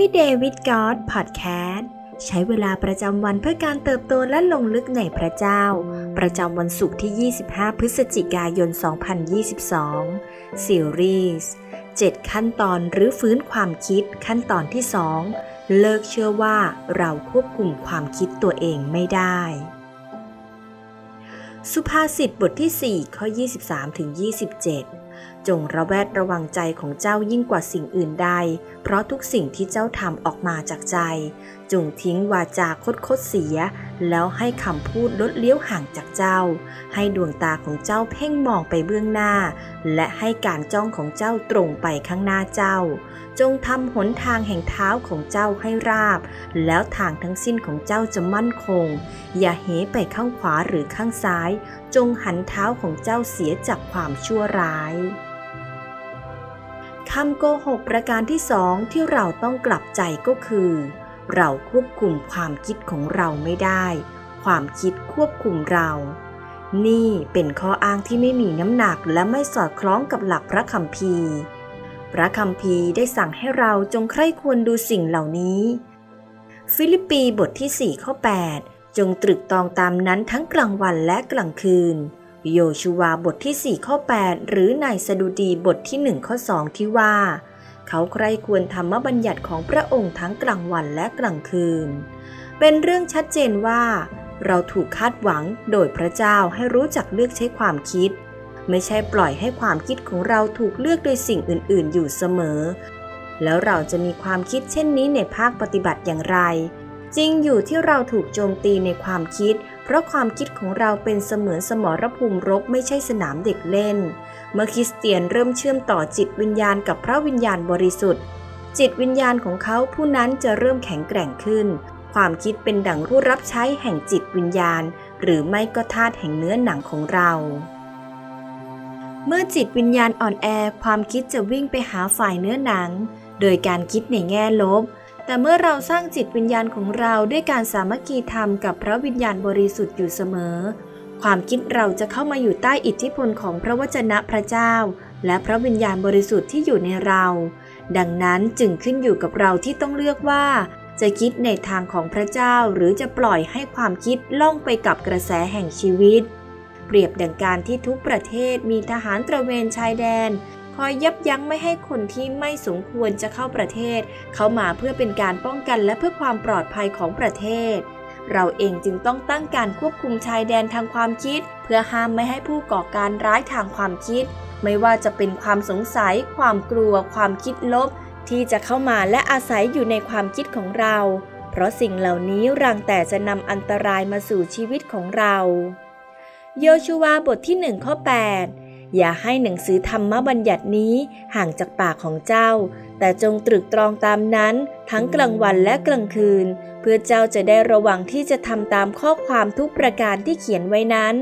Everyday with God Podcast ใช้เวลาประจำวันเพื่อการเติบโตและลงลึกในพระเจ้า ประจำวันศุกร์ที่ 25 พฤศจิกายน 2022 ซีรีส์7ขั้นตอนหรือฟื้นความคิดขั้นตอนที่ 2 เลิกเชื่อว่าเราควบคุมความคิดตัวเองไม่ได้ สุภาษิตบทที่ 4 ข้อ 23ถึง27จงระแวดระวังใจของเจ้ายิ่งกว่าสิ่งอื่นใด เพราะทุกสิ่งที่เจ้าทำออกมาจากใจ จงทิ้งวาจาคดคดเสีย แล้วให้คำพูดลดเลี้ยวห่างจากเจ้า ให้ดวงตาของเจ้าเพ่งมองไปเบื้องหน้า และให้การจ้องของเจ้าตรงไปข้างหน้าเจ้า จงทำหนทางแห่งเท้าของเจ้าให้ราบ แล้วทางทั้งสิ้นของเจ้าจะมั่นคง อย่าเหไปข้างขวาหรือข้างซ้าย จงหันเท้าของเจ้าเสียจากความชั่วร้าย คำโกหกประการที่สองที่เราต้องกลับใจก็คือ เราควบคุมความคิดของเราไม่ได้ ความคิดควบคุมเรา นี่เป็นข้ออ้างที่ไม่มีน้ำหนักและไม่สอดคล้องกับหลักพระคัมภีร์ พระคัมภีร์ได้สั่งให้เราจงใคร่ควรดูสิ่งเหล่านี้ ฟิลิปปีบทที่4ข้อ8จงตรึกตองตามนั้นทั้งกลางวันและกลางคืน โยชูวาบทที่ 4 ข้อ 8 หรือในสดุดีบทที่ 1 ข้อ 2 ที่ว่า เขาใครควรธรรมบัญญัติของพระองค์ทั้งกลางวันและกลางคืน เป็นเรื่องชัดเจนว่า เราถูกคาดหวังโดยพระเจ้าให้รู้จักเลือกใช้ความคิด ไม่ใช่ปล่อยให้ความคิดของเราถูกเลือกโดยสิ่งอื่น ๆ อยู่เสมอ แล้วเราจะมีความคิดเช่นนี้ในภาคปฏิบัติอย่างไร จริงอยู่ที่เราถูกโจมตีในความคิด เพราะความคิดของเราเป็นเสมือนสมรภูมิรบไม่ใช่สนามเด็กเล่น เมื่อคริสเตียนเริ่มเชื่อมต่อจิตวิญญาณกับพระวิญญาณบริสุทธิ์ จิตวิญญาณของเขาผู้นั้นจะเริ่มแข็งแกร่งขึ้น ความคิดเป็นดั่งผู้รับใช้แห่งจิตวิญญาณ หรือไม่ก็ธาตุแห่งเนื้อหนังของเราเมื่อจิตวิญญาณอ่อนแอความคิดจะวิ่งไปหาฝ่ายเนื้อหนัง โดยการคิดในแง่ลบ แต่เมื่อเราสร้างจิตวิญญาณของเราด้วยการสามัคคีธรรมกับพระวิญญาณบริสุทธิ์อยู่เสมอ ความคิดเราจะเข้ามาอยู่ใต้อิทธิพลของพระวจนะพระเจ้า และพระวิญญาณบริสุทธิ์ที่อยู่ในเรา ดังนั้นจึงขึ้นอยู่กับเราที่ต้องเลือกว่า จะคิดในทางของพระเจ้าหรือจะปล่อยให้ความคิดล่องไปกับกระแสแห่งชีวิต เปรียบดังการที่ทุกประเทศมีทหารตระเวนชายแดน อยยับยั้งไม่ให้คนที่ไม่สมควรจะเข้าประเทศ เข้ามาเพื่อเป็นการป้องกันและเพื่อความปลอดภัยของประเทศ เราเองจึงต้องตั้งการควบคุมชายแดนทางความคิด เพื่อห้ามไม่ให้ผู้ก่อการร้ายทางความคิด ไม่ว่าจะเป็นความสงสัย ความกลัว ความคิดลบ ที่จะเข้ามาและอาศัยอยู่ในความคิดของเรา เพราะสิ่งเหล่านี้รังแต่จะนำอันตรายมาสู่ชีวิตของเรา โยชูวาบทที่หนึ่งข้อ8 อย่าให้หนังสือธรรมบัญญัตินี้ห่างจากปากของเจ้า แต่จงตรึกตรองตามนั้นทั้งกลางวันและกลางคืน เพื่อเจ้าจะได้ระวังที่จะทำตามข้อความทุกประการที่เขียนไว้นั้น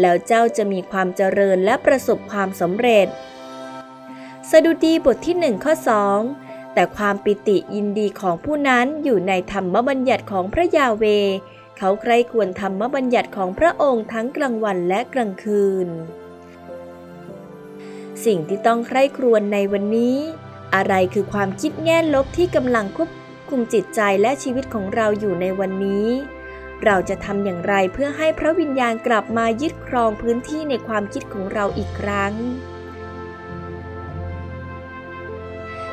แล้วเจ้าจะมีความเจริญและประสบความสำเร็จ สดุดีบทที่หนึ่งข้อสองแต่ความปิติยินดีของผู้นั้นอยู่ในธรรมบัญญัติของพระยาเว เขาใครควรธรรมบัญญัติของพระองค์ทั้งกลางวันและกลางคืน สิ่งที่ต้องใคร่ครวญในวันนี้ อะไรคือความคิดแง่ลบที่กำลังควบคุมจิตใจและชีวิตของเราอยู่ในวันนี้ เราจะทำอย่างไรเพื่อให้พระวิญญาณกลับมายึดครองพื้นที่ในความคิดของเราอีกครั้ง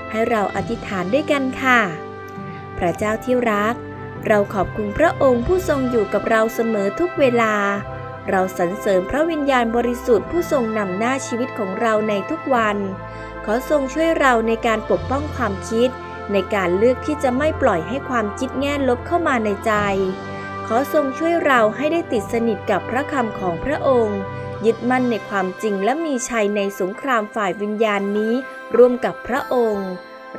ให้เราอธิษฐานด้วยกันค่ะ พระเจ้าที่รัก เราขอบคุณพระองค์ผู้ทรงอยู่กับเราเสมอทุกเวลา เราสรรเสริญพระวิญญาณบริสุทธิ์ผู้ทรงนำหน้าชีวิตของเราในทุกวัน ขอทรงช่วยเราในการปกป้องความคิด ในการเลือกที่จะไม่ปล่อยให้ความคิดแง่ลบเข้ามาในใจ ขอทรงช่วยเราให้ได้ติดสนิทกับพระคำของพระองค์ ยึดมั่นในความจริงและมีชัยในสงครามฝ่ายวิญญาณนี้ ร่วมกับพระองค์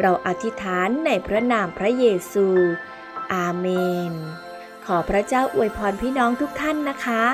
เราอธิษฐานในพระนามพระเยซู อาเมน ขอพระเจ้าอวยพรพี่น้องทุกท่านนะคะ